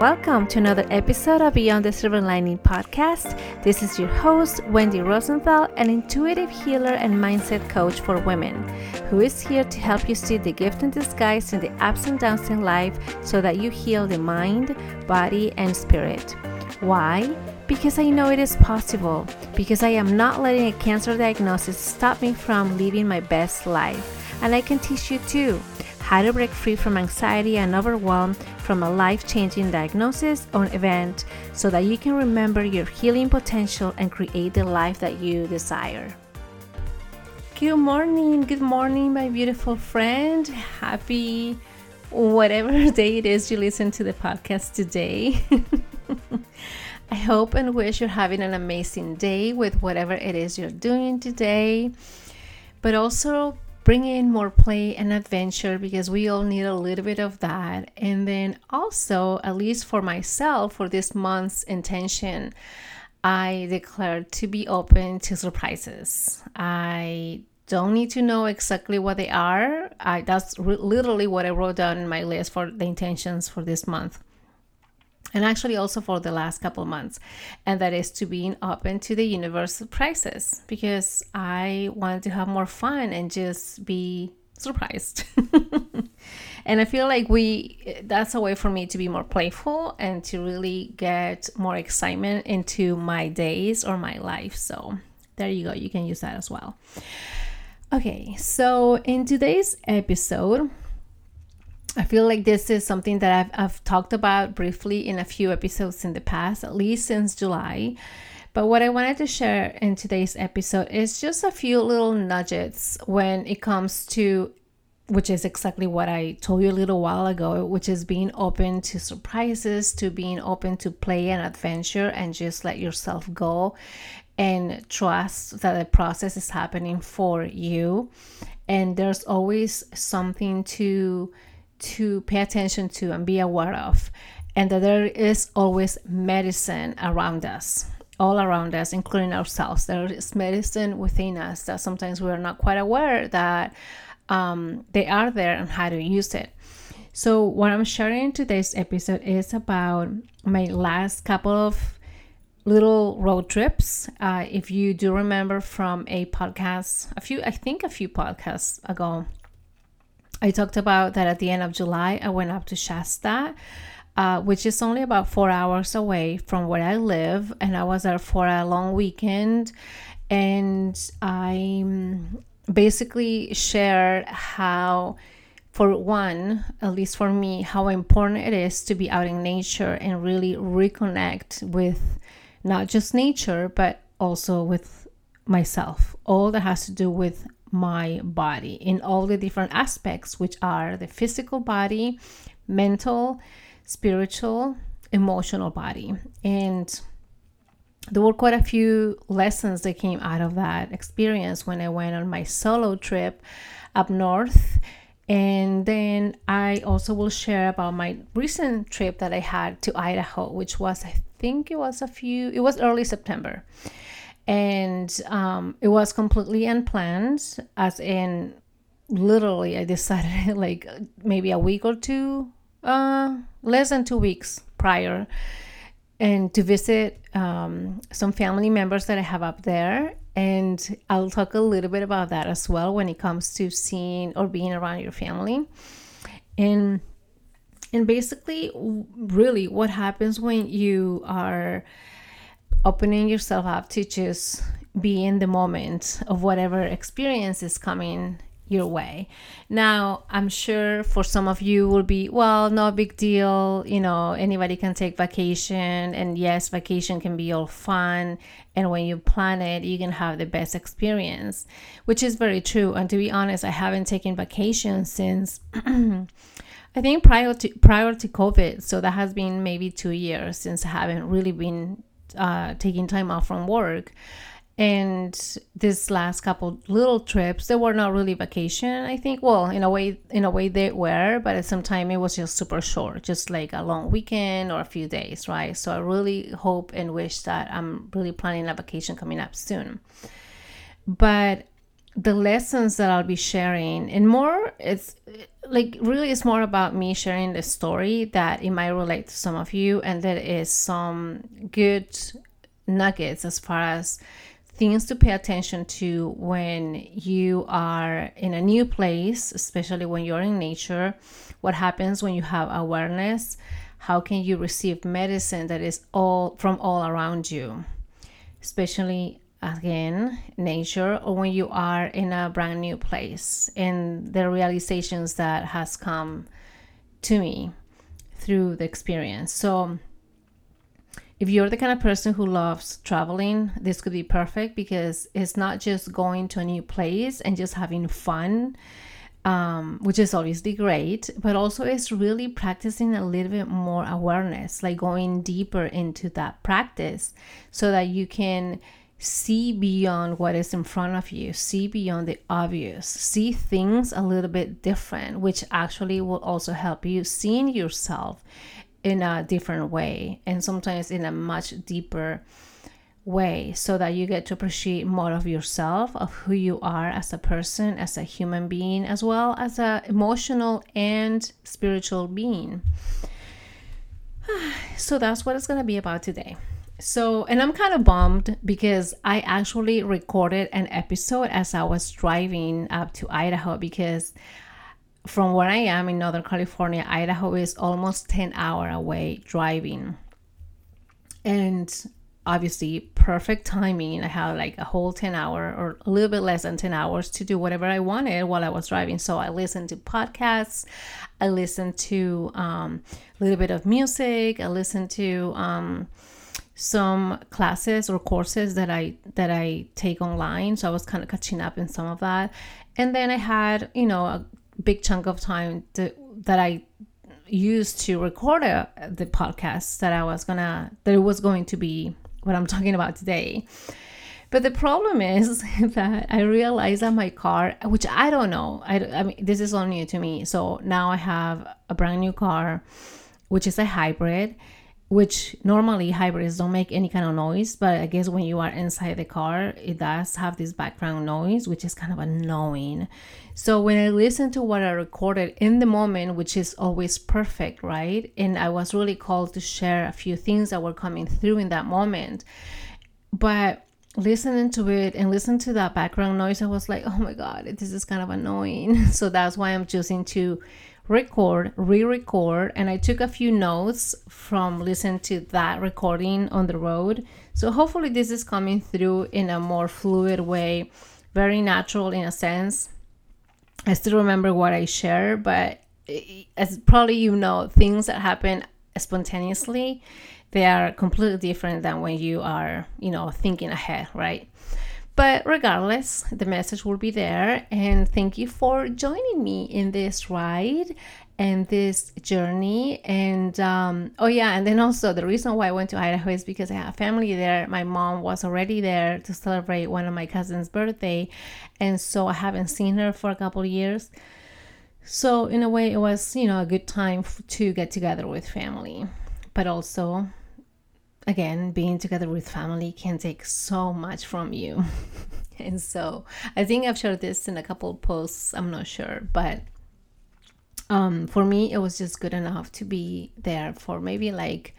Welcome to another episode of Beyond the Silver Lining podcast. This is your host, Wendy Rosenthal, an intuitive healer and mindset coach for women, who is here to help you see the gift in disguise in the ups and downs in life so that you heal the mind, body, and spirit. Why? Because I know it is possible. Because I am not letting a cancer diagnosis stop me from living my best life. And I can teach you too how to break free from anxiety and overwhelm from a life changing diagnosis or event so that you can remember your healing potential and create the life that you desire. Good morning, good morning, my beautiful friend. Happy whatever day it is you listen to the podcast today. I hope and wish you're having an amazing day with whatever it is you're doing today. But also bring in more play and adventure because we all need a little bit of that. And then also, at least for myself, for this month's intention, I declared to be open to surprises. I don't need to know exactly what they are. I, that's re- literally what I wrote down in my list for the intentions for this month and actually also for the last couple months and that is to being open to the universal prices because i wanted to have more fun and just be surprised. And i feel like we that's a way for me to be more playful and to really get more excitement into my days or my life. So there you go you can use that as well. Okay so in today's episode I feel like this is something that I've, I've talked about briefly in a few episodes in the past, at least since July. But what I wanted to share in today's episode is just a few little nudges when it comes to, which is exactly what I told you a little while ago, which is being open to surprises, to being open to play and adventure, and just let yourself go and trust that the process is happening for you. And there's always something to to pay attention to and be aware of, and that there is always medicine around us, all around us, including ourselves. There is medicine within us that sometimes we are not quite aware that um, they are there and how to use it. So, what I'm sharing in today's episode is about my last couple of little road trips. Uh, if you do remember from a podcast, a few, I think a few podcasts ago, I talked about that at the end of July, I went up to Shasta, uh, which is only about four hours away from where I live. And I was there for a long weekend. And I basically shared how, for one, at least for me, how important it is to be out in nature and really reconnect with not just nature, but also with myself. All that has to do with my body in all the different aspects, which are the physical body, mental, spiritual, emotional body. And there were quite a few lessons that came out of that experience when I went on my solo trip up north. And then I also will share about my recent trip that I had to Idaho, which was, I think it was a few, it was early September and um, it was completely unplanned as in literally i decided like maybe a week or two uh, less than two weeks prior and to visit um, some family members that i have up there. And i'll talk a little bit about that as well when it comes to seeing or being around your family. And and basically really what happens when you are opening yourself up to just be in the moment of whatever experience is coming your way. Now, I'm sure for some of you will be, well, no big deal. You know, anybody can take vacation. And yes, vacation can be all fun. And when you plan it, you can have the best experience, which is very true. And to be honest, I haven't taken vacation since. I think prior to prior to COVID, so that has been maybe two years since I haven't really been uh, taking time off from work. And this last couple little trips they were not really vacation i think. Well in a way in a way they were but at some time it was just super short just like a long weekend or a few days right? So i really hope and wish that i'm really planning a vacation coming up soon. But the lessons that I'll be sharing and more it's like really it's more about me sharing the story that it might relate to some of you and there is some good nuggets as far as things to pay attention to when you are in a new place, especially when you're in nature. What happens when you have awareness? How can you receive medicine that is all from all around you? Especially again, nature or when you are in a brand new place and the realizations that has come to me through the experience. So if you're the kind of person who loves traveling, this could be perfect because it's not just going to a new place and just having fun, um, which is obviously great, but also it's really practicing a little bit more awareness, like going deeper into that practice so that you can see beyond what is in front of you, see beyond the obvious, see things a little bit different, which actually will also help you seeing yourself in a different way and sometimes in a much deeper way so that you get to appreciate more of yourself of who you are as a person as a human being as well as a emotional and spiritual being. So that's what it's going to be about today so and i'm kind of bummed because i actually recorded an episode as i was driving up to idaho because from where I am in Northern California, Idaho is almost 10 hour away driving. And obviously perfect timing. I had like a whole 10 hour or a little bit less than 10 hours to do whatever I wanted while I was driving. So I listened to podcasts, I listened to um, a little bit of music, I listened to um, some classes or courses that I that I take online. So I was kind of catching up in some of that. And then I had, you know, a big chunk of time to, that I used to record a, the podcast that I was gonna that it was going to be what I'm talking about today. But the problem is that I realized that my car, which I don't know, I, I mean, this is all new to me. So now I have a brand new car, which is a hybrid which normally hybrids don't make any kind of noise but i guess when you are inside the car it does have this background noise which is kind of annoying. So when i listened to what i recorded in the moment which is always perfect right? And i was really called to share a few things that were coming through in that moment. But listening to it and listen to that background noise i was like oh my god this is kind of annoying. So that's why i'm choosing to record, re record, and I took a few notes from listening to that recording on the road. So hopefully, this is coming through in a more fluid way, very natural in a sense. I still remember what I share, but as probably you know, things that happen spontaneously, they are completely different than when you are, you know, thinking ahead, right? But regardless, the message will be there. And thank you for joining me in this ride and this journey. And um, oh, yeah, and then also the reason why I went to Idaho is because I have family there. My mom was already there to celebrate one of my cousin's birthday. And so I haven't seen her for a couple years. So, in a way, it was, you know, a good time to get together with family. But also, again, being together with family can take so much from you. and so I think I've shared this in a couple posts, I'm not sure, but um, for me, it was just good enough to be there for maybe like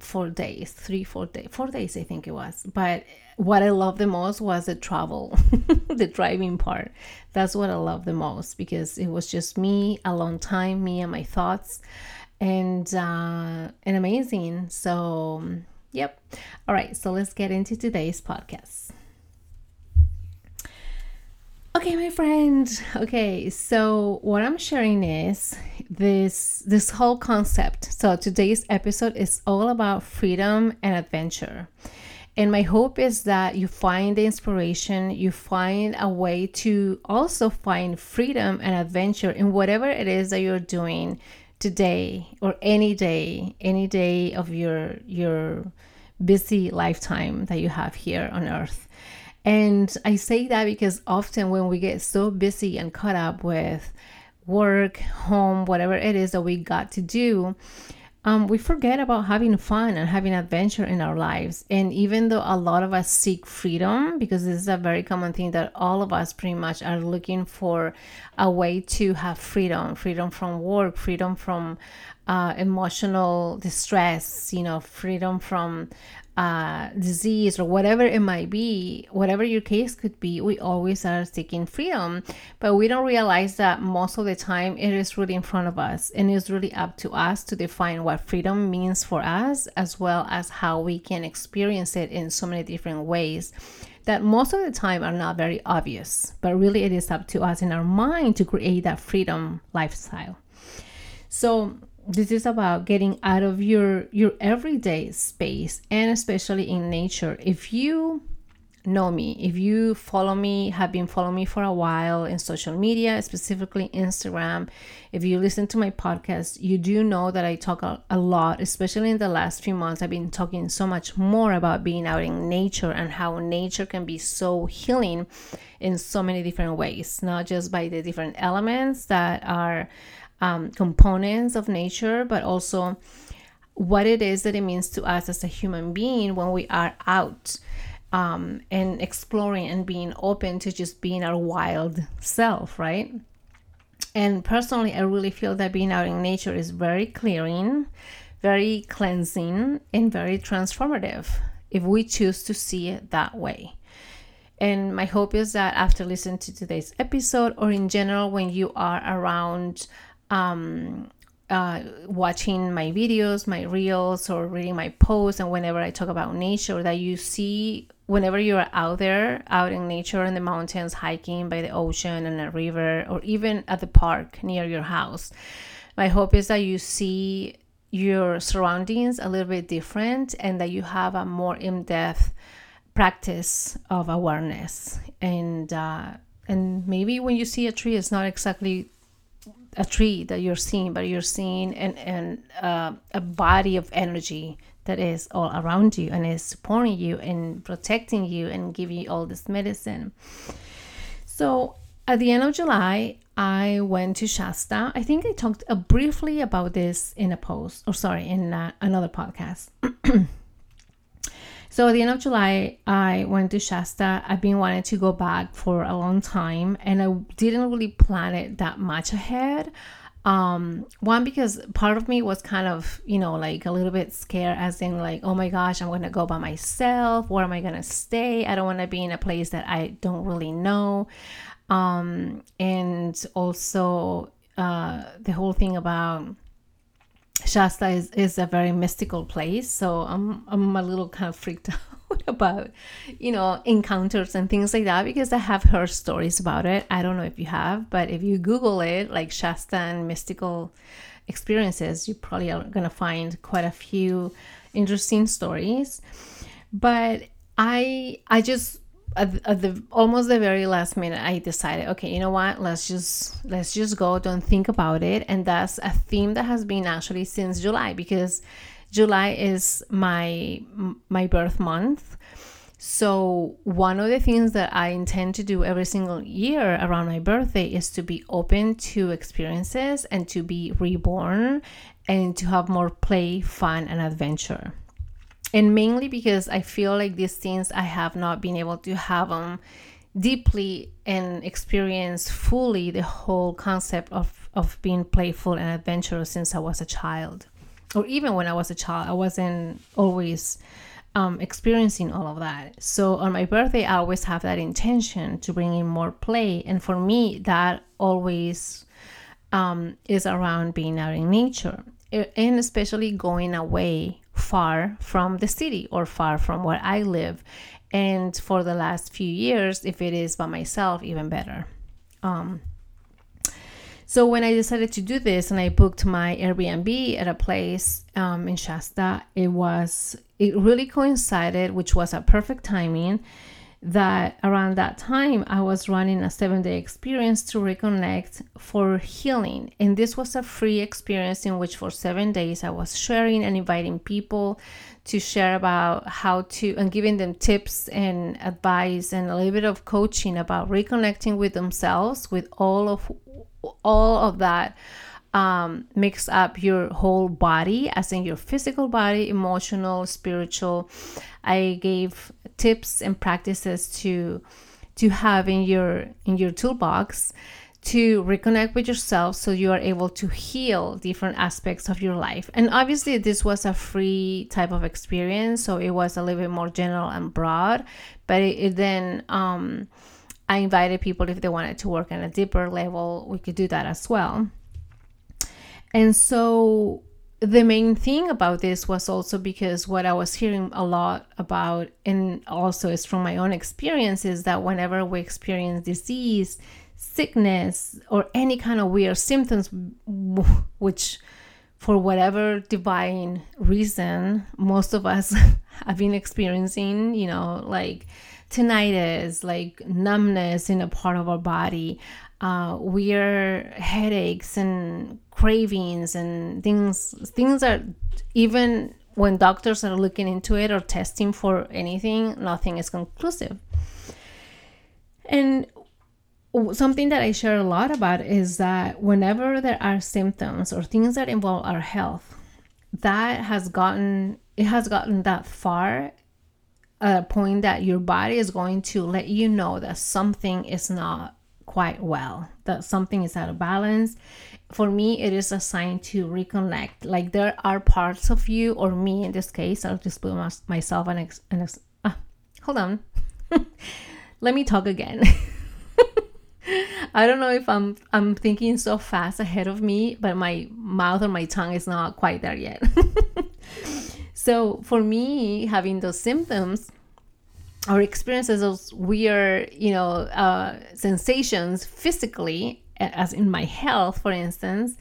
four days, three, four days, four days, I think it was. But what I loved the most was the travel, the driving part. That's what I loved the most because it was just me, a long time, me and my thoughts, and uh, and amazing. So Yep. All right, so let's get into today's podcast. Okay, my friend. Okay, so what I'm sharing is this this whole concept. So today's episode is all about freedom and adventure. And my hope is that you find the inspiration, you find a way to also find freedom and adventure in whatever it is that you're doing today or any day, any day of your your busy lifetime that you have here on earth. And I say that because often when we get so busy and caught up with work, home, whatever it is that we got to do, um, we forget about having fun and having adventure in our lives. And even though a lot of us seek freedom, because this is a very common thing that all of us pretty much are looking for a way to have freedom freedom from work, freedom from uh, emotional distress, you know, freedom from uh, disease or whatever it might be, whatever your case could be, we always are seeking freedom. But we don't realize that most of the time it is really in front of us and it's really up to us to define what freedom means for us, as well as how we can experience it in so many different ways that most of the time are not very obvious. But really, it is up to us in our mind to create that freedom lifestyle. So, this is about getting out of your your everyday space and especially in nature. If you know me if you follow me have been following me for a while in social media specifically instagram if you listen to my podcast you do know that i talk a, a lot especially in the last few months. I've been talking so much more about being out in nature and how nature can be so healing in so many different ways not just by the different elements that are um, components of nature, but also what it is that it means to us as a human being when we are out um, and exploring and being open to just being our wild self, right? And personally, I really feel that being out in nature is very clearing, very cleansing, and very transformative if we choose to see it that way. And my hope is that after listening to today's episode, or in general, when you are around um, uh, watching my videos, my reels, or reading my posts, and whenever I talk about nature, that you see whenever you're out there, out in nature in the mountains, hiking by the ocean and a river, or even at the park near your house. My hope is that you see your surroundings a little bit different and that you have a more in depth practice of awareness. And, uh, and maybe when you see a tree, it's not exactly a tree that you're seeing, but you're seeing and an uh, a body of energy that is all around you and is supporting you and protecting you and giving you all this medicine. So at the end of July, I went to Shasta. I think I talked uh, briefly about this in a post, or sorry, in uh, another podcast. So at the end of July, I went to Shasta. I've been wanting to go back for a long time, and I didn't really plan it that much ahead. Um, one because part of me was kind of, you know, like a little bit scared, as in like, oh my gosh, I'm gonna go by myself. Where am I gonna stay? I don't want to be in a place that I don't really know. Um, and also uh, the whole thing about Shasta is, is a very mystical place. So I'm, I'm a little kind of freaked out about, you know, encounters and things like that because I have heard stories about it. I don't know if you have, but if you Google it, like Shasta and mystical experiences, you probably are to find quite a few interesting stories. But I, I just at, at the almost the very last minute i decided okay you know what? Let's just let's just go. Don't think about it. And that's a theme that has been actually since july because july is my my birth month. So one of the things that i intend to do every single year around my birthday is to be open to experiences and to be reborn and to have more play fun and adventure and mainly because I feel like these things I have not been able to have them deeply and experience fully the whole concept of, of being playful and adventurous since I was a child. Or even when I was a child, I wasn't always um, experiencing all of that. So on my birthday, I always have that intention to bring in more play. And for me, that always um, is around being out in nature and especially going away far from the city or far from where I live. And for the last few years, if it is by myself, even better. Um, so when I decided to do this and I booked my Airbnb at a place um, in Shasta, it was it really coincided, which was a perfect timing that around that time I was running a seven day experience to reconnect for healing. And this was a free experience in which for seven days I was sharing and inviting people to share about how to and giving them tips and advice and a little bit of coaching about reconnecting with themselves with all of all of that um, mix up your whole body, as in your physical body, emotional, spiritual. I gave tips and practices to to have in your in your toolbox to reconnect with yourself so you are able to heal different aspects of your life. And obviously, this was a free type of experience, so it was a little bit more general and broad. But it, it then, um, I invited people if they wanted to work on a deeper level, we could do that as well. And so, the main thing about this was also because what I was hearing a lot about, and also is from my own experience, is that whenever we experience disease, sickness or any kind of weird symptoms, which for whatever divine reason, most of us have been experiencing, you know, like tinnitus, like numbness in a part of our body, uh, weird headaches and cravings and things. Things are even when doctors are looking into it or testing for anything, nothing is conclusive. And something that I share a lot about is that whenever there are symptoms or things that involve our health, that has gotten it has gotten that far a point that your body is going to let you know that something is not quite well, that something is out of balance. For me, it is a sign to reconnect. Like there are parts of you, or me in this case, I'll just put myself an ex. An ex ah, hold on. Let me talk again. I don't know if I'm I'm thinking so fast ahead of me, but my mouth or my tongue is not quite there yet. so for me, having those symptoms or experiences those weird, you know, uh, sensations physically, as in my health, for instance,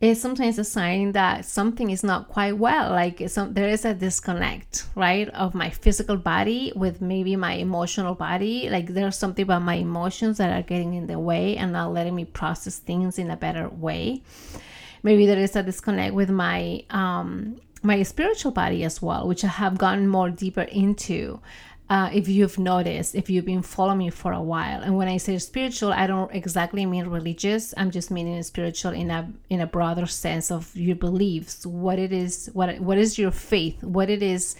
is sometimes a sign that something is not quite well. Like some, there is a disconnect, right, of my physical body with maybe my emotional body. Like there's something about my emotions that are getting in the way and not letting me process things in a better way. Maybe there is a disconnect with my um, my spiritual body as well, which I have gotten more deeper into uh, if you've noticed, if you've been following me for a while. And when I say spiritual, I don't exactly mean religious. I'm just meaning spiritual in a in a broader sense of your beliefs, what it is, what what is your faith, what it is,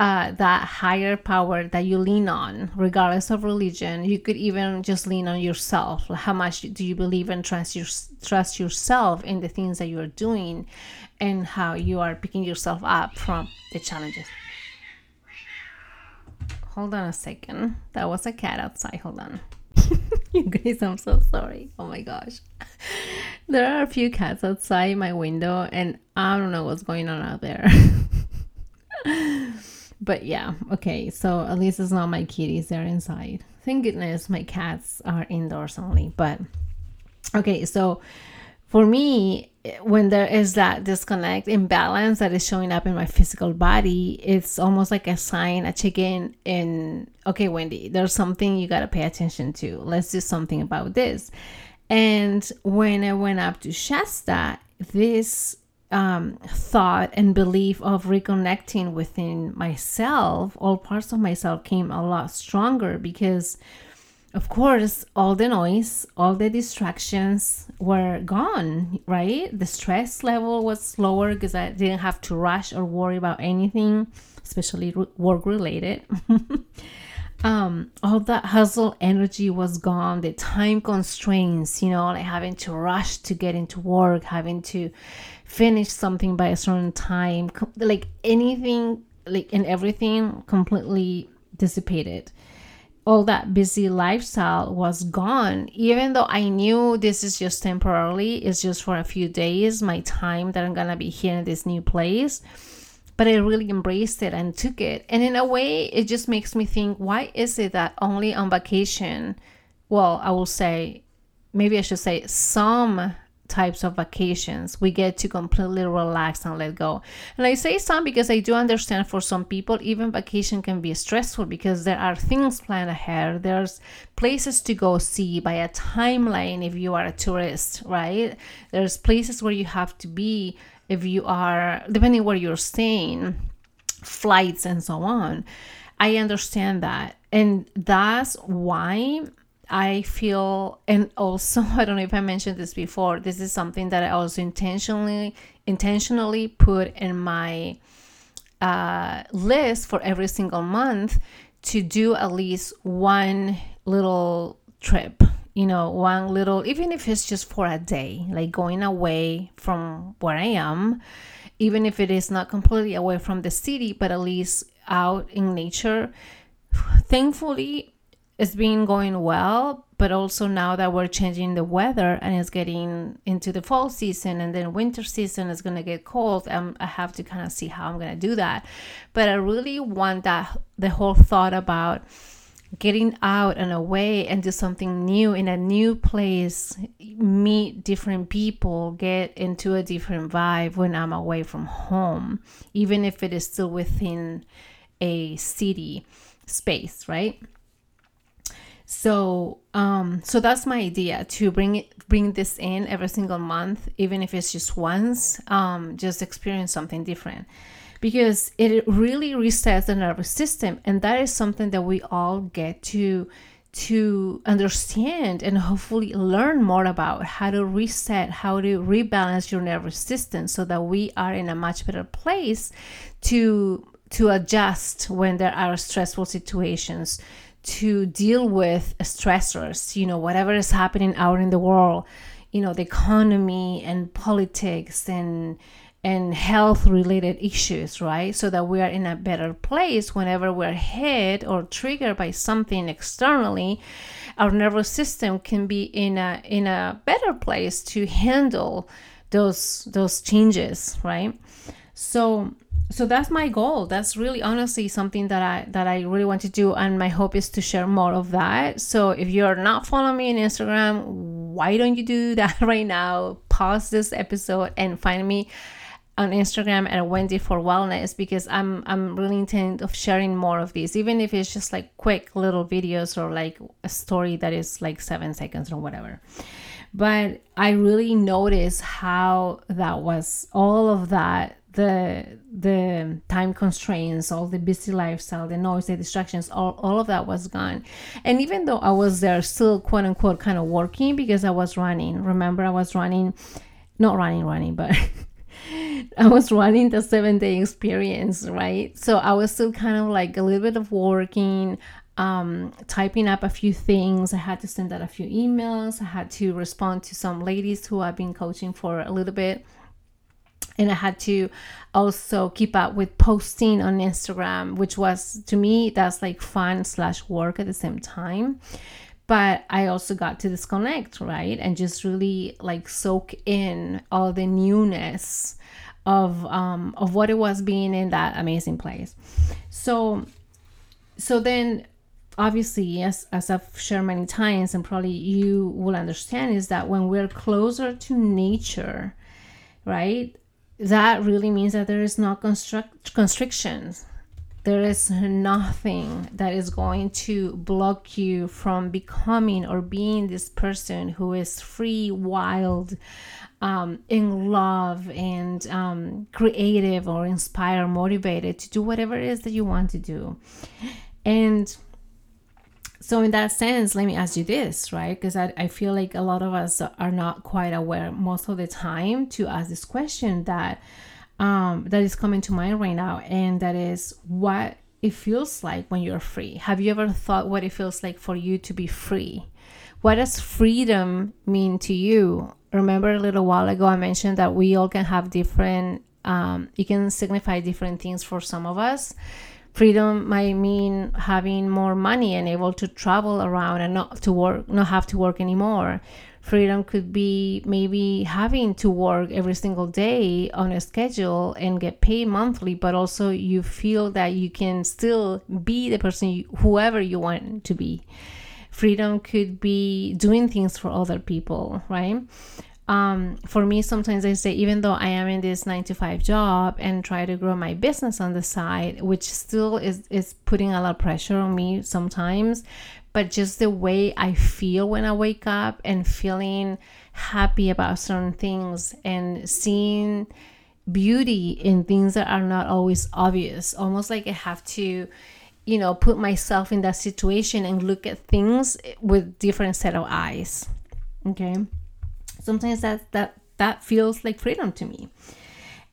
uh, that higher power that you lean on, regardless of religion. You could even just lean on yourself. How much do you believe and trust your trust yourself in the things that you are doing, and how you are picking yourself up from the challenges. Hold on a second. That was a cat outside. Hold on. you guys, I'm so sorry. Oh my gosh. There are a few cats outside my window, and I don't know what's going on out there. but yeah, okay. So at least it's not my kitties, they're inside. Thank goodness my cats are indoors only. But okay, so for me, when there is that disconnect, imbalance that is showing up in my physical body, it's almost like a sign, a check in, in okay, Wendy, there's something you got to pay attention to. Let's do something about this. And when I went up to Shasta, this um, thought and belief of reconnecting within myself, all parts of myself came a lot stronger because of course, all the noise, all the distractions were gone, right? The stress level was lower because I didn't have to rush or worry about anything, especially work related. um, all that hustle energy was gone. The time constraints, you know, like having to rush to get into work, having to finish something by a certain time, like anything, like and everything completely dissipated all that busy lifestyle was gone. Even though i knew this is just temporarily it's just for a few days my time that i'm gonna be here in this new place. But i really embraced it and took it. And in a way it just makes me think why is it that only on vacation well i will say maybe i should say some types of vacations. We get to completely relax and let go. And i say some because i do understand for some people even vacation can be stressful because there are things planned ahead. There's places to go see by a timeline if you are a tourist right? There's places where you have to be if you are depending where you're staying flights and so on. I understand that. And that's why I feel, and also I don't know if I mentioned this before. This is something that I also intentionally intentionally put in my uh, list for every single month to do at least one little trip. You know, one little, even if it's just for a day, like going away from where I am, even if it is not completely away from the city, but at least out in nature. Thankfully, it's been going well but also now that we're changing the weather and it's getting into the fall season and then winter season is going to get cold um, i have to kind of see how i'm going to do that. But i really want that the whole thought about getting out and away and do something new in a new place meet different people get into a different vibe when i'm away from home even if it is still within a city space right so um so that's my idea to bring it bring this in every single month even if it's just once um just experience something different. Because it really resets the nervous system and that is something that we all get to to understand and hopefully learn more about how to reset, how to rebalance your nervous system so that we are in a much better place to to adjust when there are stressful situations to deal with stressors, you know, whatever is happening out in the world, you know, the economy and politics and and health related issues, right? So that we are in a better place whenever we're hit or triggered by something externally, our nervous system can be in a in a better place to handle those those changes, right? So so that's my goal. That's really honestly something that i that i really want to do and my hope is to share more of that. So if you're not following me on instagram why don't you do that right now? Pause this episode and find me on Instagram at Wendy for Wellness because I'm I'm really intent of sharing more of these, even if it's just like quick little videos or like a story that is like seven seconds or whatever. But I really noticed how that was all of that the the time constraints all the busy lifestyle the noise the distractions all, all of that was gone and even though i was there still quote unquote kind of working because i was running remember i was running not running running but I was running the seven day experience, right? So I was still kind of like a little bit of working, um, typing up a few things. I had to send out a few emails. I had to respond to some ladies who I've been coaching for a little bit and I had to also keep up with posting on Instagram, which was to me that's like fun slash work at the same time. But I also got to disconnect, right, and just really like soak in all the newness of um, of what it was being in that amazing place. So, so then obviously as, as i've shared many times and probably you will understand is that when we're closer to nature right that really means that there is no construct constrictions. There is nothing that is going to block you from becoming or being this person who is free wild um, in love and um, creative or inspired motivated to do whatever it is that you want to do. And so in that sense let me ask you this right? Because I, I feel like a lot of us are not quite aware most of the time to ask this question that um, that is coming to mind right now and that is what it feels like when you're free. Have you ever thought what it feels like for you to be free? What does freedom mean to you? Remember a little while ago i mentioned that we all can have different um, it can signify different things for some of us freedom might mean having more money and able to travel around and not to work not have to work anymore. Freedom could be maybe having to work every single day on a schedule and get paid monthly but also you feel that you can still be the person you, whoever you want to be. Freedom could be doing things for other people right um, for me sometimes i say even though i am in this nine to five job and try to grow my business on the side which still is is putting a lot of pressure on me sometimes but just the way i feel when i wake up and feeling happy about certain things and seeing beauty in things that are not always obvious almost like i have to you know put myself in that situation and look at things with different set of eyes okay sometimes that that that feels like freedom to me.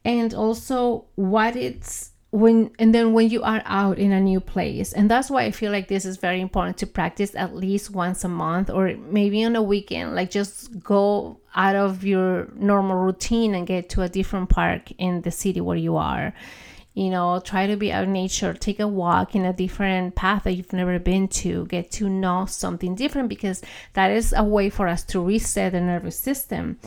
And also what it's when and then when you are out in a new place and that's why i feel like this is very important to practice at least once a month or maybe on a weekend like just go out of your normal routine and get to a different park in the city where you are you know try to be out in nature take a walk in a different path that you've never been to get to know something different because that is a way for us to reset the nervous system.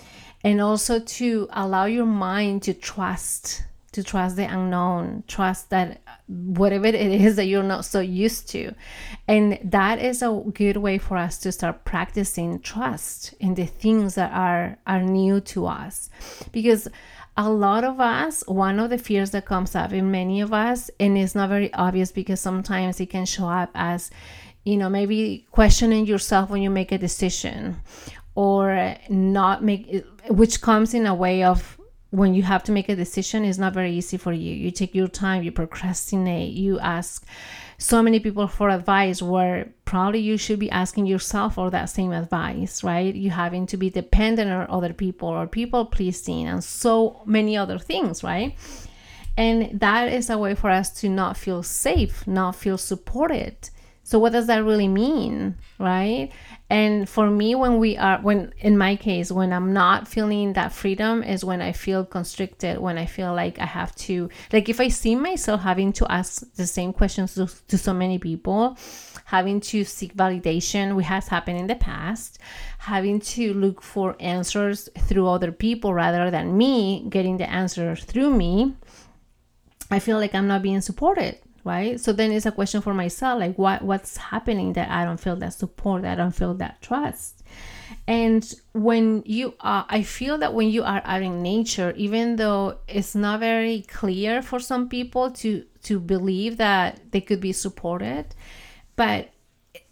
And also to allow your mind to trust to trust the unknown trust that whatever it is that you're not so used to. And that is a good way for us to start practicing trust in the things that are are new to us. Because a lot of us, one of the fears that comes up in many of us, and it's not very obvious because sometimes it can show up as, you know, maybe questioning yourself when you make a decision or not make which comes in a way of when you have to make a decision it's not very easy for you you take your time you procrastinate you ask so many people for advice where probably you should be asking yourself for that same advice, right? You having to be dependent on other people or people pleasing and so many other things, right? And that is a way for us to not feel safe, not feel supported. So, what does that really mean, right? And for me, when we are, when in my case, when I'm not feeling that freedom is when I feel constricted, when I feel like I have to, like if I see myself having to ask the same questions to, to so many people, having to seek validation, which has happened in the past, having to look for answers through other people rather than me getting the answers through me, I feel like I'm not being supported right? So then it's a question for myself like what what's happening that i don't feel that support that i don't feel that trust? And when you are i feel that when you are out in nature even though it's not very clear for some people to to believe that they could be supported but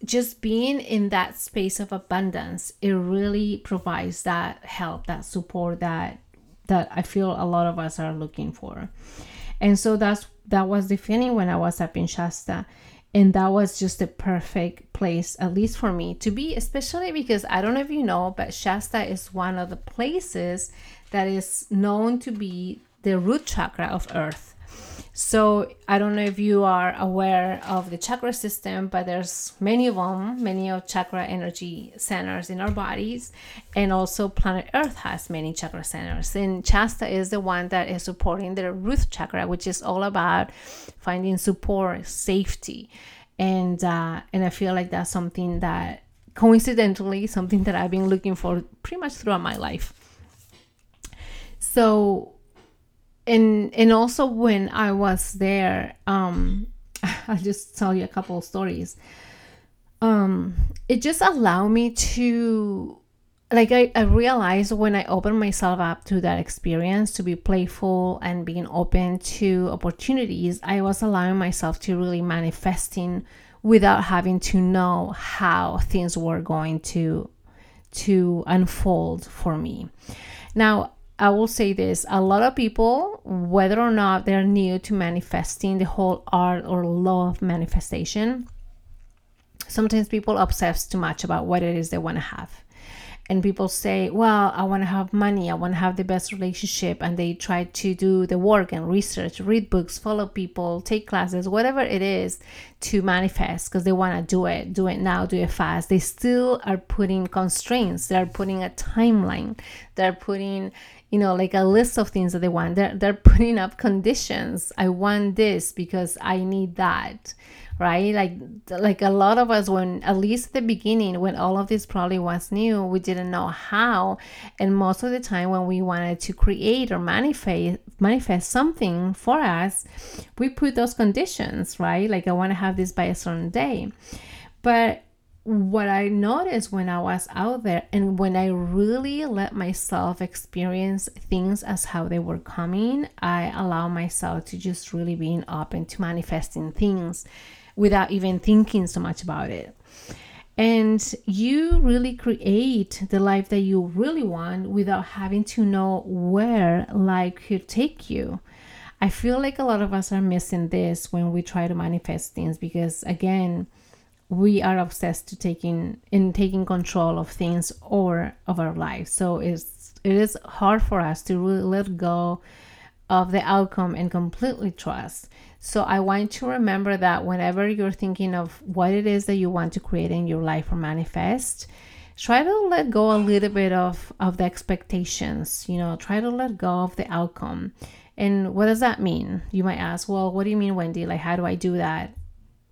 just being in that space of abundance it really provides that help that support that that i feel a lot of us are looking for. And so that's that was the feeling when I was up in Shasta. And that was just the perfect place, at least for me, to be, especially because I don't know if you know, but Shasta is one of the places that is known to be the root chakra of Earth. So I don't know if you are aware of the chakra system, but there's many of them, many of chakra energy centers in our bodies, and also planet Earth has many chakra centers. And Shasta is the one that is supporting the root chakra, which is all about finding support, safety, and uh, and I feel like that's something that coincidentally something that I've been looking for pretty much throughout my life. So and and also when I was there, um, I'll just tell you a couple of stories. Um, it just allowed me to like I, I realized when I opened myself up to that experience to be playful and being open to opportunities, I was allowing myself to really manifesting without having to know how things were going to to unfold for me. Now I will say this a lot of people, whether or not they're new to manifesting the whole art or law of manifestation, sometimes people obsess too much about what it is they want to have and people say well i want to have money i want to have the best relationship and they try to do the work and research read books follow people take classes whatever it is to manifest because they want to do it do it now do it fast. They still are putting constraints they're putting a timeline they're putting you know like a list of things that they want they're, they're putting up conditions. I want this because i need that right? Like like a lot of us when at least at the beginning when all of this probably was new we didn't know how. And most of the time when we wanted to create or manifest manifest something for us we put those conditions right? Like i want to have this by a certain day. But what I noticed when I was out there and when I really let myself experience things as how they were coming, I allow myself to just really being open to manifesting things without even thinking so much about it. And you really create the life that you really want without having to know where life could take you. I feel like a lot of us are missing this when we try to manifest things because again, we are obsessed to taking in taking control of things or of our life. So it's it is hard for us to really let go of the outcome and completely trust. So I want to remember that whenever you're thinking of what it is that you want to create in your life or manifest, try to let go a little bit of of the expectations, you know, try to let go of the outcome and what does that mean? You might ask, well, what do you mean, Wendy? Like, how do I do that?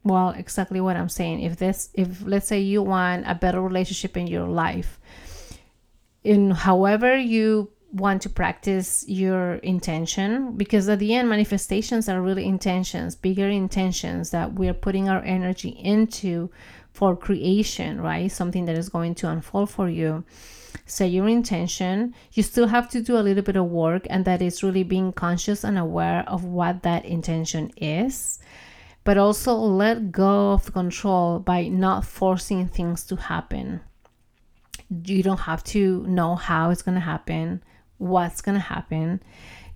Well, exactly what I'm saying. If this, if let's say you want a better relationship in your life, in however you want to practice your intention, because at the end, manifestations are really intentions, bigger intentions that we're putting our energy into for creation, right? Something that is going to unfold for you set your intention. You still have to do a little bit of work, and that is really being conscious and aware of what that intention is. But also let go of control by not forcing things to happen. You don't have to know how it's going to happen, what's going to happen.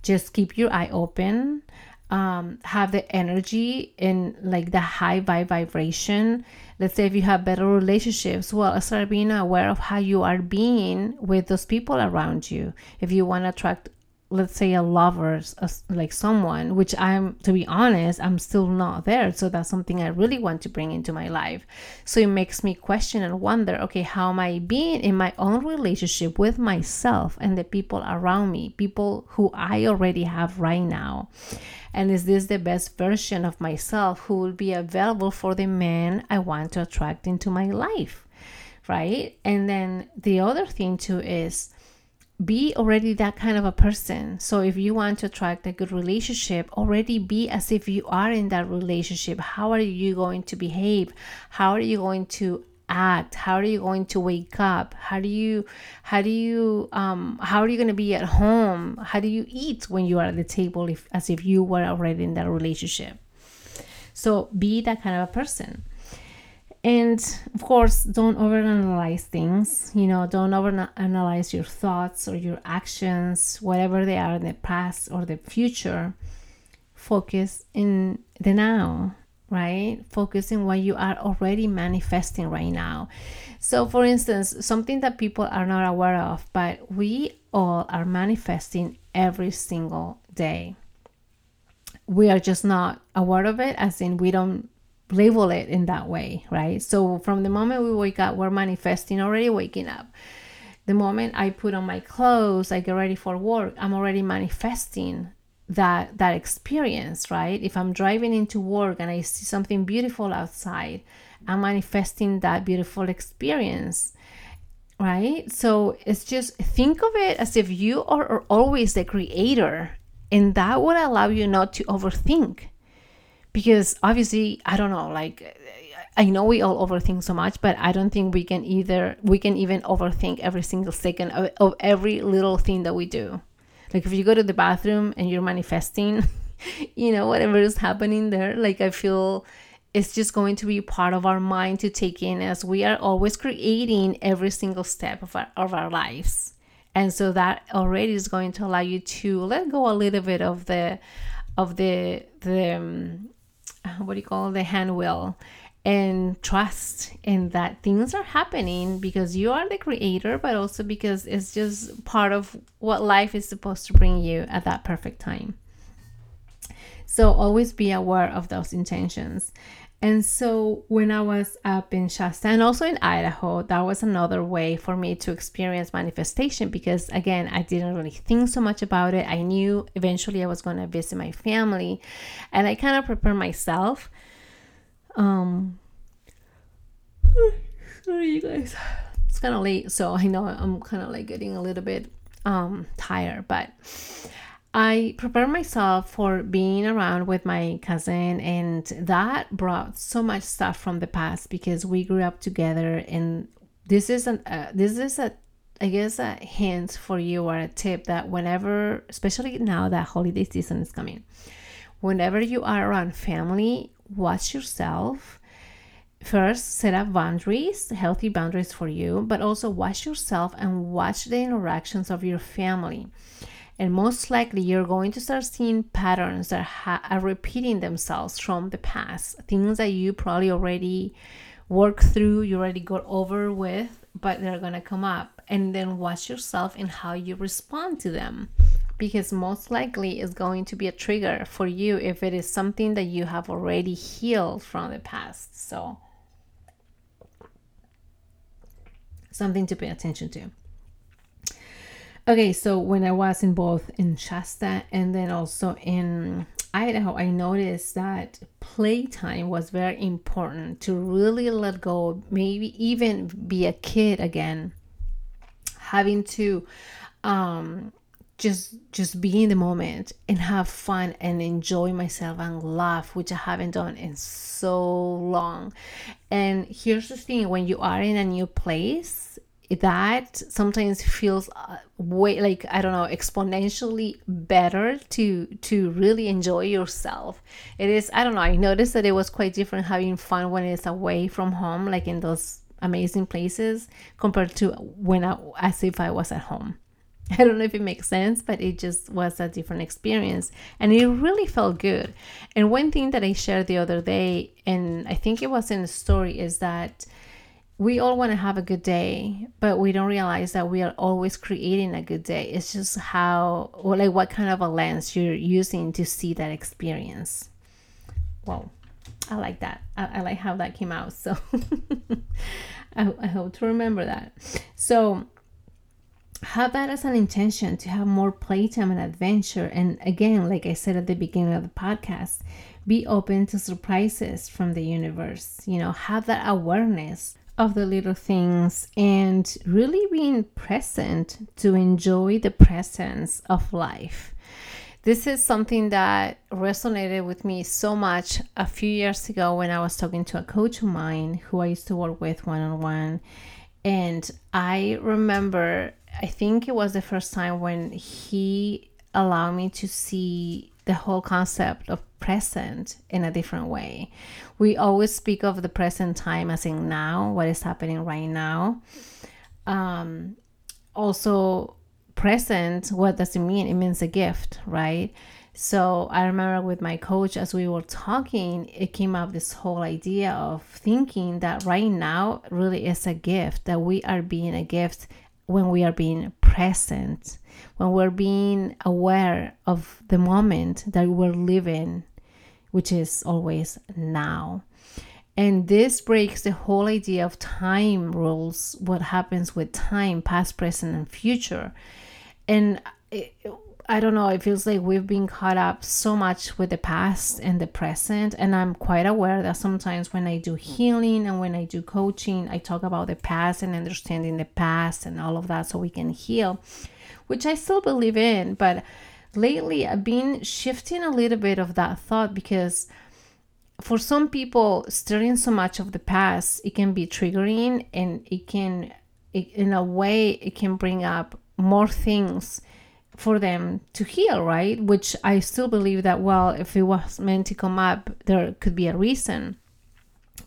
Just keep your eye open um, have the energy in like the high vibe vibration. Let's say if you have better relationships, well, start being aware of how you are being with those people around you. If you want to attract let's say a lover like someone which i'm to be honest i'm still not there. So that's something i really want to bring into my life. So it makes me question and wonder okay how am i being in my own relationship with myself and the people around me people who i already have right now? And is this the best version of myself who will be available for the man i want to attract into my life? Right? And then the other thing too is be already that kind of a person. So if you want to attract a good relationship, already be as if you are in that relationship. How are you going to behave? How are you going to act? How are you going to wake up? How do you how do you um how are you going to be at home? How do you eat when you are at the table if as if you were already in that relationship? So be that kind of a person and of course don't overanalyze things you know don't overanalyze your thoughts or your actions whatever they are in the past or the future. Focus in the now right? Focus in what you are already manifesting right now. So for instance something that people are not aware of but we all are manifesting every single day. We are just not aware of it as in we don't label it in that way, right? So from the moment we wake up, we're manifesting already waking up. The moment I put on my clothes, I get ready for work, I'm already manifesting that that experience, right? If I'm driving into work and I see something beautiful outside, I'm manifesting that beautiful experience. Right? So it's just think of it as if you are always the creator, and that would allow you not to overthink because obviously i don't know like i know we all overthink so much but i don't think we can either we can even overthink every single second of, of every little thing that we do. Like if you go to the bathroom and you're manifesting you know whatever is happening there like i feel it's just going to be part of our mind to take in as we are always creating every single step of our, of our lives. And so that already is going to allow you to let go a little bit of the of the the um, what do you call the hand wheel and trust in that things are happening because you are the creator but also because it's just part of what life is supposed to bring you at that perfect time. So always be aware of those intentions and so when I was up in Shasta and also in Idaho, that was another way for me to experience manifestation because again, I didn't really think so much about it. I knew eventually I was going to visit my family and I kind of prepared myself. Um sorry you guys. It's kind of late, so I know I'm kind of like getting a little bit um tired, but I prepared myself for being around with my cousin, and that brought so much stuff from the past because we grew up together. And this is an uh, this is a I guess a hint for you or a tip that whenever, especially now that holiday season is coming, whenever you are around family, watch yourself. First, set up boundaries, healthy boundaries for you, but also watch yourself and watch the interactions of your family And most likely, you're going to start seeing patterns that ha- are repeating themselves from the past, things that you probably already worked through, you already got over with, but they're going to come up. And then watch yourself and how you respond to them because most likely it's going to be a trigger for you if it is something that you have already healed from the past. So, something to pay attention to. Okay, so when I was in both in Shasta and then also in Idaho, I noticed that playtime was very important to really let go, maybe even be a kid again. Having to um, just just be in the moment and have fun and enjoy myself and laugh which i haven't done in so long and here's the thing when you are in a new place that sometimes feels uh, way like i don't know exponentially better to to really enjoy yourself it is i don't know i noticed that it was quite different having fun when it's away from home like in those amazing places compared to when i as if i was at home I don't know if it makes sense, but it just was a different experience and it really felt good. And one thing that I shared the other day, and I think it was in the story, is that we all want to have a good day, but we don't realize that we are always creating a good day. It's just how, or like what kind of a lens you're using to see that experience. Well, I like that. I, I like how that came out. So I, I hope to remember that. So, have that as an intention to have more playtime and adventure. And again, like I said at the beginning of the podcast, be open to surprises from the universe. You know, have that awareness of the little things and really being present to enjoy the presence of life. This is something that resonated with me so much a few years ago when I was talking to a coach of mine who I used to work with one on one. And I remember I think it was the first time when he allowed me to see the whole concept of present in a different way. We always speak of the present time as in now, what is happening right now. Um, also, present, what does it mean? It means a gift, right? So I remember with my coach, as we were talking, it came up this whole idea of thinking that right now really is a gift, that we are being a gift when we are being present, when we're being aware of the moment that we're living, which is always now. And this breaks the whole idea of time rules, what happens with time, past, present, and future. And it, I don't know, it feels like we've been caught up so much with the past and the present. And I'm quite aware that sometimes when I do healing and when I do coaching, I talk about the past and understanding the past and all of that so we can heal, which I still believe in. But lately, I've been shifting a little bit of that thought because for some people, stirring so much of the past, it can be triggering and it can, it, in a way, it can bring up more things for them to heal, right? Which I still believe that, well, if it was meant to come up, there could be a reason.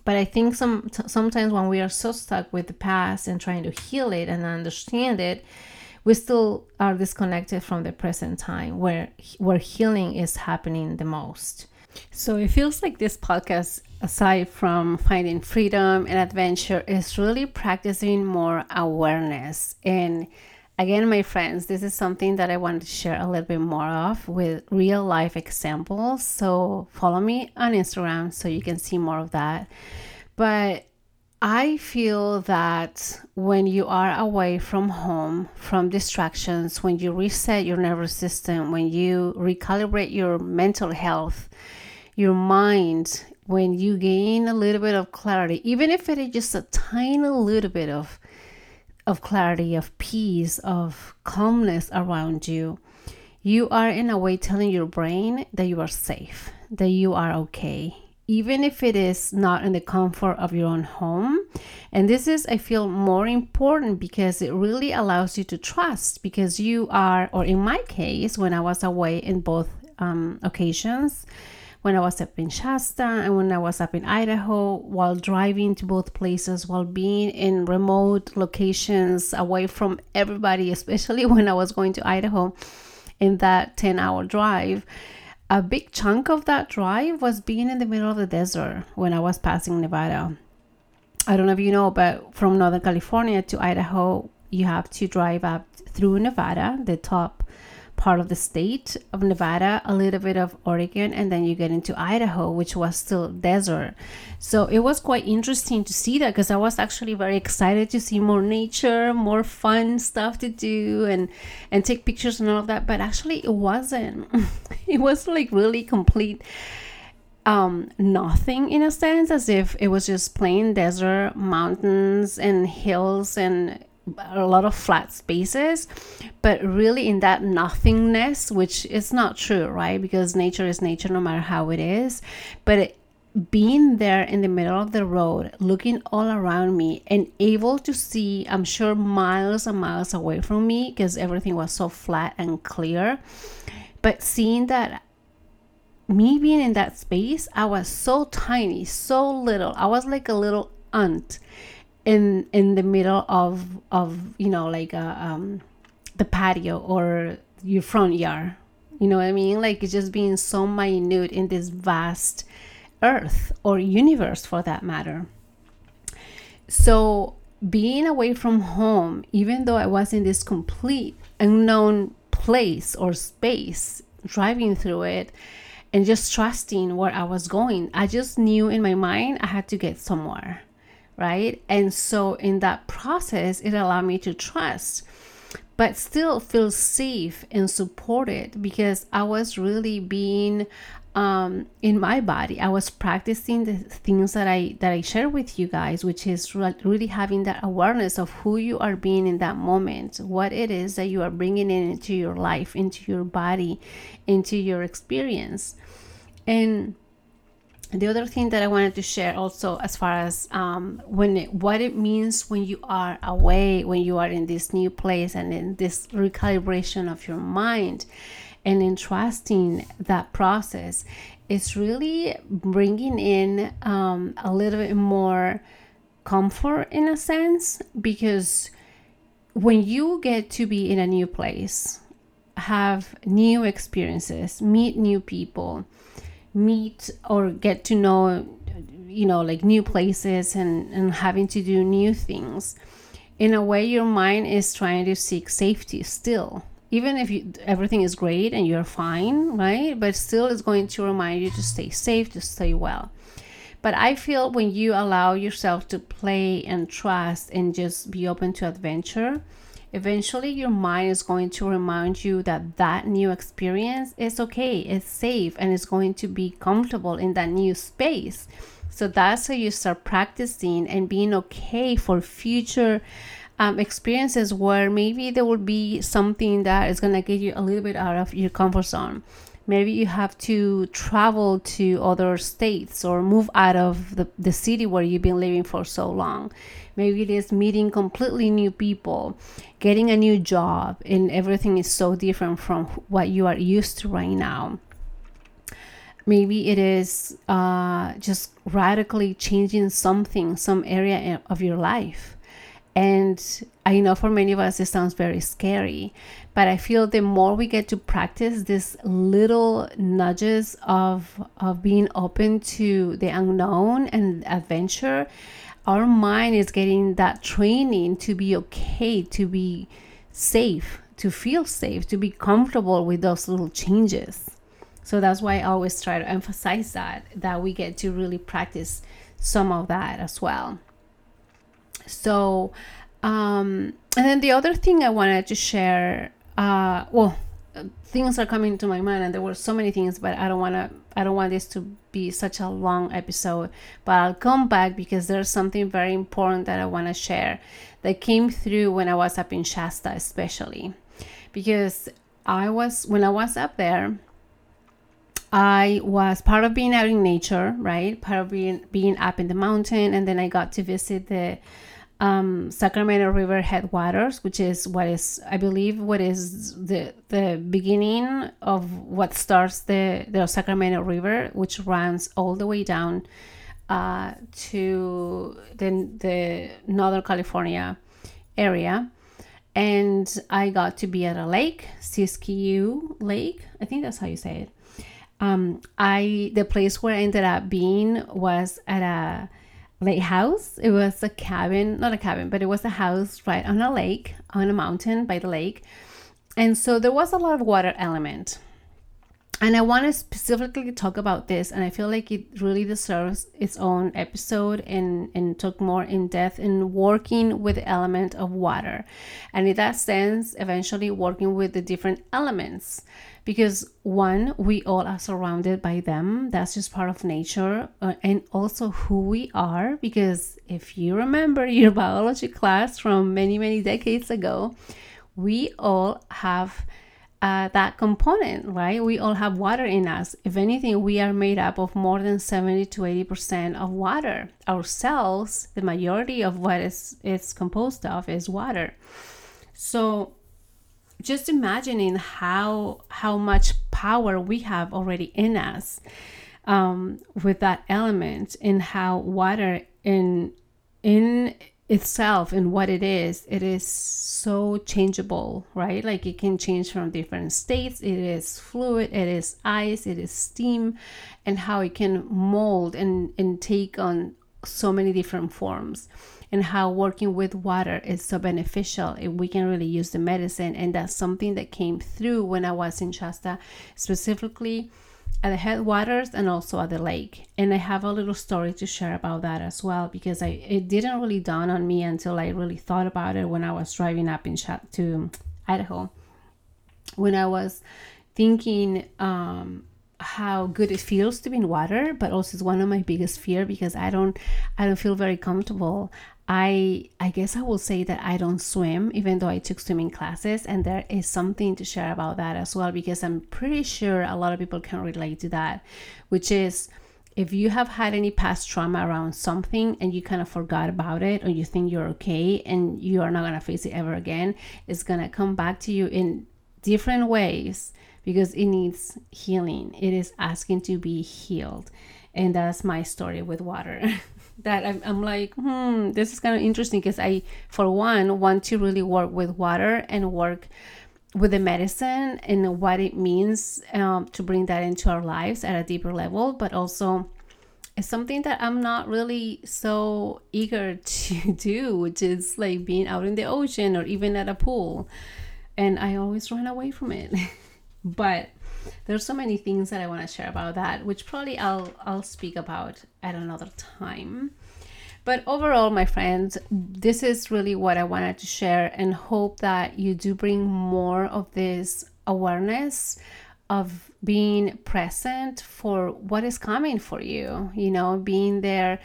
But I think some sometimes when we are so stuck with the past and trying to heal it and understand it, we still are disconnected from the present time where where healing is happening the most. So it feels like this podcast, aside from finding freedom and adventure, is really practicing more awareness and Again, my friends, this is something that I wanted to share a little bit more of with real life examples. So follow me on Instagram so you can see more of that. But I feel that when you are away from home, from distractions, when you reset your nervous system, when you recalibrate your mental health, your mind, when you gain a little bit of clarity, even if it is just a tiny little bit of of clarity, of peace, of calmness around you, you are in a way telling your brain that you are safe, that you are okay, even if it is not in the comfort of your own home. And this is, I feel, more important because it really allows you to trust because you are, or in my case, when I was away in both um, occasions, when I was up in Shasta and when I was up in Idaho, while driving to both places, while being in remote locations away from everybody, especially when I was going to Idaho. in that 10 hour drive, a big chunk of that drive was being in the middle of the desert when I was passing Nevada. I don't know if you know, but from Northern California to Idaho, you have to drive up through Nevada, the top part of the state of Nevada, a little bit of Oregon, and then you get into Idaho, which was still desert. So it was quite interesting to see that because I was actually very excited to see more nature, more fun stuff to do, and and take pictures and all of that. But actually, it wasn't. it was like really complete. Um, nothing in a sense, as if it was just plain desert, mountains, and hills, and a lot of flat spaces, but really in that nothingness, which is not true, right? Because nature is nature no matter how it is. But it, being there in the middle of the road, looking all around me and able to see, I'm sure, miles and miles away from me because everything was so flat and clear. But seeing that me being in that space, I was so tiny, so little. I was like a little ant in in the middle of of you know like a, uh, um, the patio or your front yard. You know what i mean? Like it's just being so minute in this vast earth or universe for that matter. So being away from home even though i was in this complete unknown place or space driving through it and just trusting where i was going i just knew in my mind i had to get somewhere right? And so in that process, it allowed me to trust, but still feel safe and supported because I was really being um, in my body. I was practicing the things that I that I share with you guys, which is really having that awareness of who you are being in that moment, what it is that you are bringing in into your life, into your body, into your experience, and the other thing that I wanted to share also, as far as um, when it, what it means when you are away, when you are in this new place, and in this recalibration of your mind, and in trusting that process, is really bringing in um, a little bit more comfort in a sense because when you get to be in a new place, have new experiences, meet new people meet or get to know you know like new places and and having to do new things. In a way your mind is trying to seek safety still. Even if you, everything is great and you're fine right? But still it's going to remind you to stay safe to stay well. But i feel when you allow yourself to play and trust and just be open to adventure eventually your mind is going to remind you that that new experience is okay, it's safe, and it's going to be comfortable in that new space. So that's how you start practicing and being okay for future um, experiences where maybe there will be something that is going to get you a little bit out of your comfort zone. Maybe you have to travel to other states or move out of the, the city where you've been living for so long. Maybe it is meeting completely new people, getting a new job, and everything is so different from what you are used to right now. Maybe it is uh, just radically changing something, some area of your life and I know for many of us it sounds very scary, but I feel the more we get to practice these little nudges of of being open to the unknown and adventure, our mind is getting that training to be okay, to be safe, to feel safe, to be comfortable with those little changes. So that's why I always try to emphasize that that we get to really practice some of that as well. So, um, and then the other thing I wanted to share, uh, well, things are coming to my mind, and there were so many things, but I don't want to. I don't want this to be such a long episode, but I'll come back because there's something very important that I want to share that came through when I was up in Shasta, especially because I was when I was up there. I was part of being out in nature, right? Part of being being up in the mountain, and then I got to visit the um, Sacramento River headwaters, which is what is, I believe, what is the the beginning of what starts the the Sacramento River, which runs all the way down uh, to the the Northern California area. and I got to be at a lake, Siskiyou Lake. I think that's how you say it. Um, I the place where I ended up being was at a house. It was a cabin, not a cabin, but it was a house right on a lake, on a mountain by the lake. And so there was a lot of water element and I want to specifically talk about this, and I feel like it really deserves its own episode and and talk more in depth in working with the element of water, and in that sense, eventually working with the different elements, because one, we all are surrounded by them. That's just part of nature, uh, and also who we are. Because if you remember your biology class from many many decades ago, we all have uh, that component, right? We all have water in us. If anything, we are made up of more than 70 to 80% of water. Our cells, the majority of what is it's composed of is water. So just imagining how how much power we have already in us um, with that element and how water in in itself and what it is, it is so changeable, right? Like it can change from different states. It is fluid, it is ice, it is steam, and how it can mold and, and take on so many different forms. And how working with water is so beneficial. And we can really use the medicine. And that's something that came through when I was in Shasta, specifically at the headwaters and also at the lake. And I have a little story to share about that as well because I it didn't really dawn on me until I really thought about it when I was driving up in to Idaho. When I was thinking um, how good it feels to be in water, but also it's one of my biggest fear because I don't I don't feel very comfortable. I I guess I will say that I don't swim, even though I took swimming classes, and there is something to share about that as well because I'm pretty sure a lot of people can relate to that, which is if you have had any past trauma around something and you kind of forgot about it or you think you're okay and you are not going to face it ever again, it's going to come back to you in different ways because it needs healing. It is asking to be healed. And that's my story with water. that I'm, I'm like, hmm, this is kind of interesting because I, for one, want to really work with water and work with the medicine and what it means um, to bring that into our lives at a deeper level, but also it's something that I'm not really so eager to do, which is like being out in the ocean or even at a pool. And I always run away from it. but there's so many things that I want to share about that, which probably I'll I'll speak about at another time. But overall, my friends, this is really what I wanted to share and hope that you do bring more of this awareness of being present for what is coming for you, you know, being there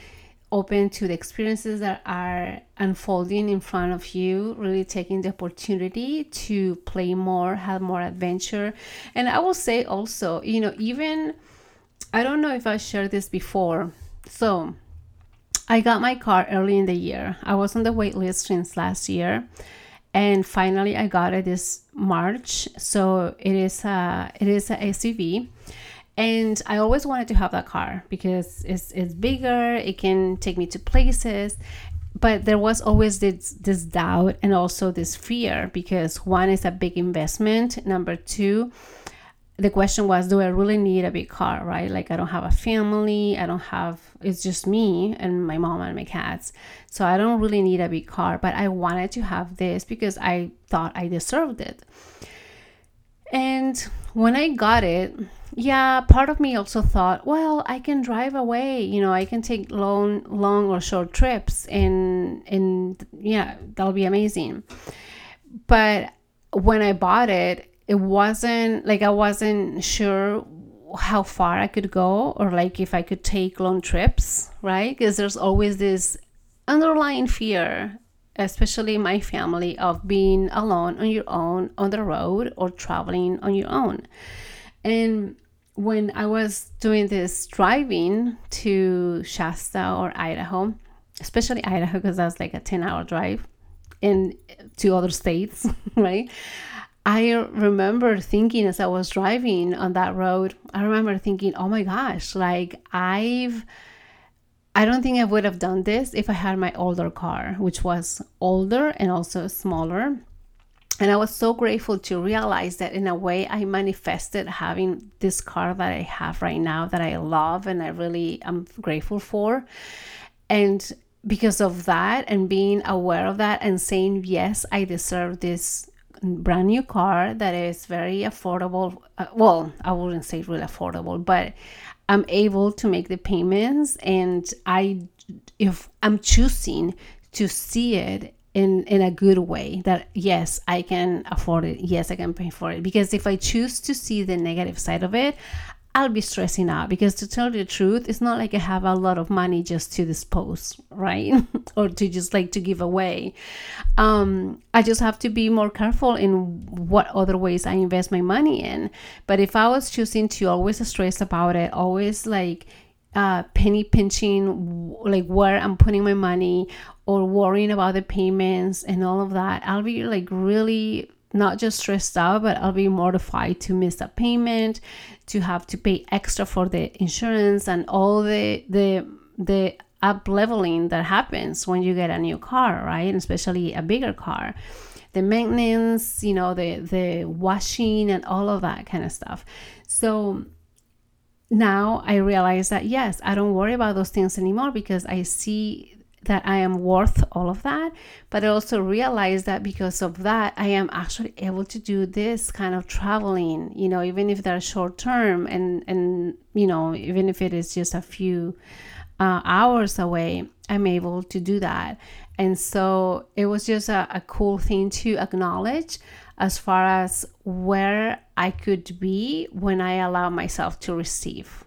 open to the experiences that are unfolding in front of you, really taking the opportunity to play more, have more adventure. And I will say also, you know, even I don't know if I shared this before. So I got my car early in the year. I was on the wait list since last year. And finally I got it this March. So it is a it is a SUV and I always wanted to have that car because it's it's bigger, it can take me to places. But there was always this this doubt and also this fear because one is a big investment. Number two, the question was, do I really need a big car, right? Like I don't have a family, I don't have it's just me and my mom and my cats. So I don't really need a big car, but I wanted to have this because I thought I deserved it. And when I got it, yeah, part of me also thought, well, I can drive away, you know, I can take long long or short trips and and yeah, that'll be amazing. But when I bought it, it wasn't like I wasn't sure how far I could go or like if I could take long trips, right? Because there's always this underlying fear, especially my family, of being alone on your own on the road or traveling on your own. And when I was doing this driving to Shasta or Idaho, especially Idaho, because that's like a 10 hour drive in to other states, right? I remember thinking as I was driving on that road, I remember thinking, oh my gosh, like I've, I don't think I would have done this if I had my older car, which was older and also smaller and I was so grateful to realize that in a way I manifested having this car that I have right now that I love and I really am grateful for. And because of that and being aware of that and saying, yes, I deserve this brand new car that is very affordable. Uh, well, I wouldn't say really affordable, but I'm able to make the payments and I if I'm choosing to see it in in a good way that yes i can afford it yes i can pay for it because if i choose to see the negative side of it I'll be stressing out because to tell the truth, it's not like I have a lot of money just to dispose, right? or to just like to give away. Um, I just have to be more careful in what other ways I invest my money in. But if I was choosing to always stress about it, always like uh, penny pinching, like where I'm putting my money or worrying about the payments and all of that, I'll be like really not just stressed out, but I'll be mortified to miss a payment, to have to pay extra for the insurance and all the the the up leveling that happens when you get a new car, right? Especially a bigger car. The maintenance, you know, the the washing and all of that kind of stuff. So now I realize that yes, I don't worry about those things anymore because I see that I am worth all of that. But I also realize that because of that, I am actually able to do this kind of traveling, you know, even if they're short term and, and, you know, even if it is just a few uh, hours away, I'm able to do that. And so it was just a, a cool thing to acknowledge as far as where I could be when I allow myself to receive.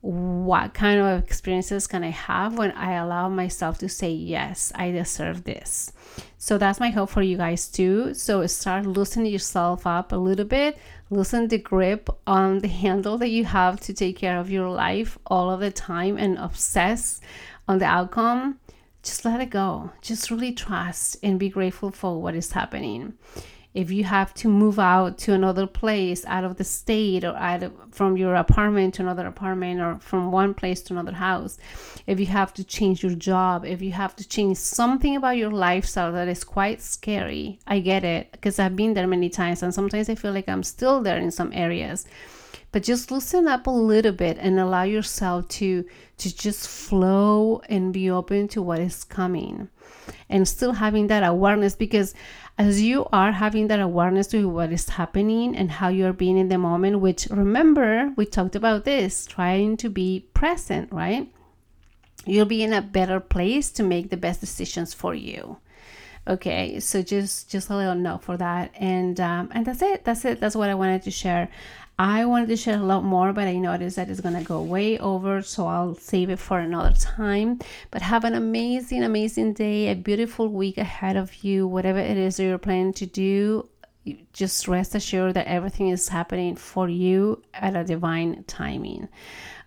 What kind of experiences can I have when I allow myself to say, Yes, I deserve this? So that's my hope for you guys too. So start loosening yourself up a little bit, loosen the grip on the handle that you have to take care of your life all of the time and obsess on the outcome. Just let it go. Just really trust and be grateful for what is happening if you have to move out to another place out of the state or out of, from your apartment to another apartment or from one place to another house if you have to change your job if you have to change something about your lifestyle that is quite scary i get it because i've been there many times and sometimes i feel like i'm still there in some areas. But just loosen up a little bit and allow yourself to to just flow and be open to what is coming and still having that awareness because as you are having that awareness to what is happening and how you're being in the moment, which remember, we talked about this, trying to be present, right? You'll be in a better place to make the best decisions for you. Okay so just just a little note for that. And um, and that's it. That's it. That's what i wanted to share I wanted to share a lot more, but I noticed that it's gonna go way over, so I'll save it for another time. But have an amazing, amazing day, a beautiful week ahead of you, whatever it is that you're planning to do. Just rest assured that everything is happening for you at a divine timing.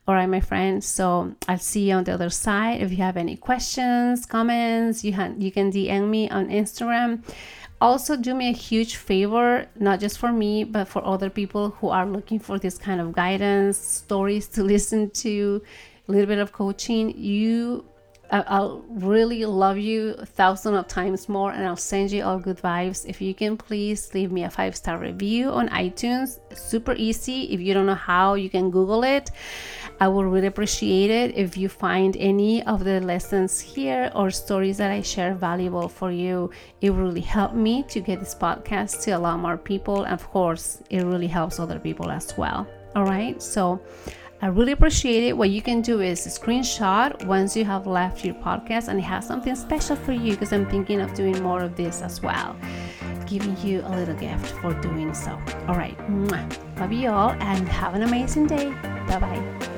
All right, my friends. So I'll see you on the other side. If you have any questions, comments, you, ha- you can DM me on Instagram also do me a huge favor not just for me but for other people who are looking for this kind of guidance stories to listen to a little bit of coaching. You I'll really love you a thousand of times more and I'll send you all good vibes. If you can please leave me a five star review on iTunes. Super easy. If you don't know how, you can Google it. I would really appreciate it if you find any of the lessons here or stories that I share valuable for you. It really helped me to get this podcast to a lot more people. And of course, it really helps other people as well. All right. So I really appreciate it. What you can do is screenshot once you have left your podcast and it has something special for you because I'm thinking of doing more of this as well. Giving you a little gift for doing so. All right. Love you all and have an amazing day. Bye bye.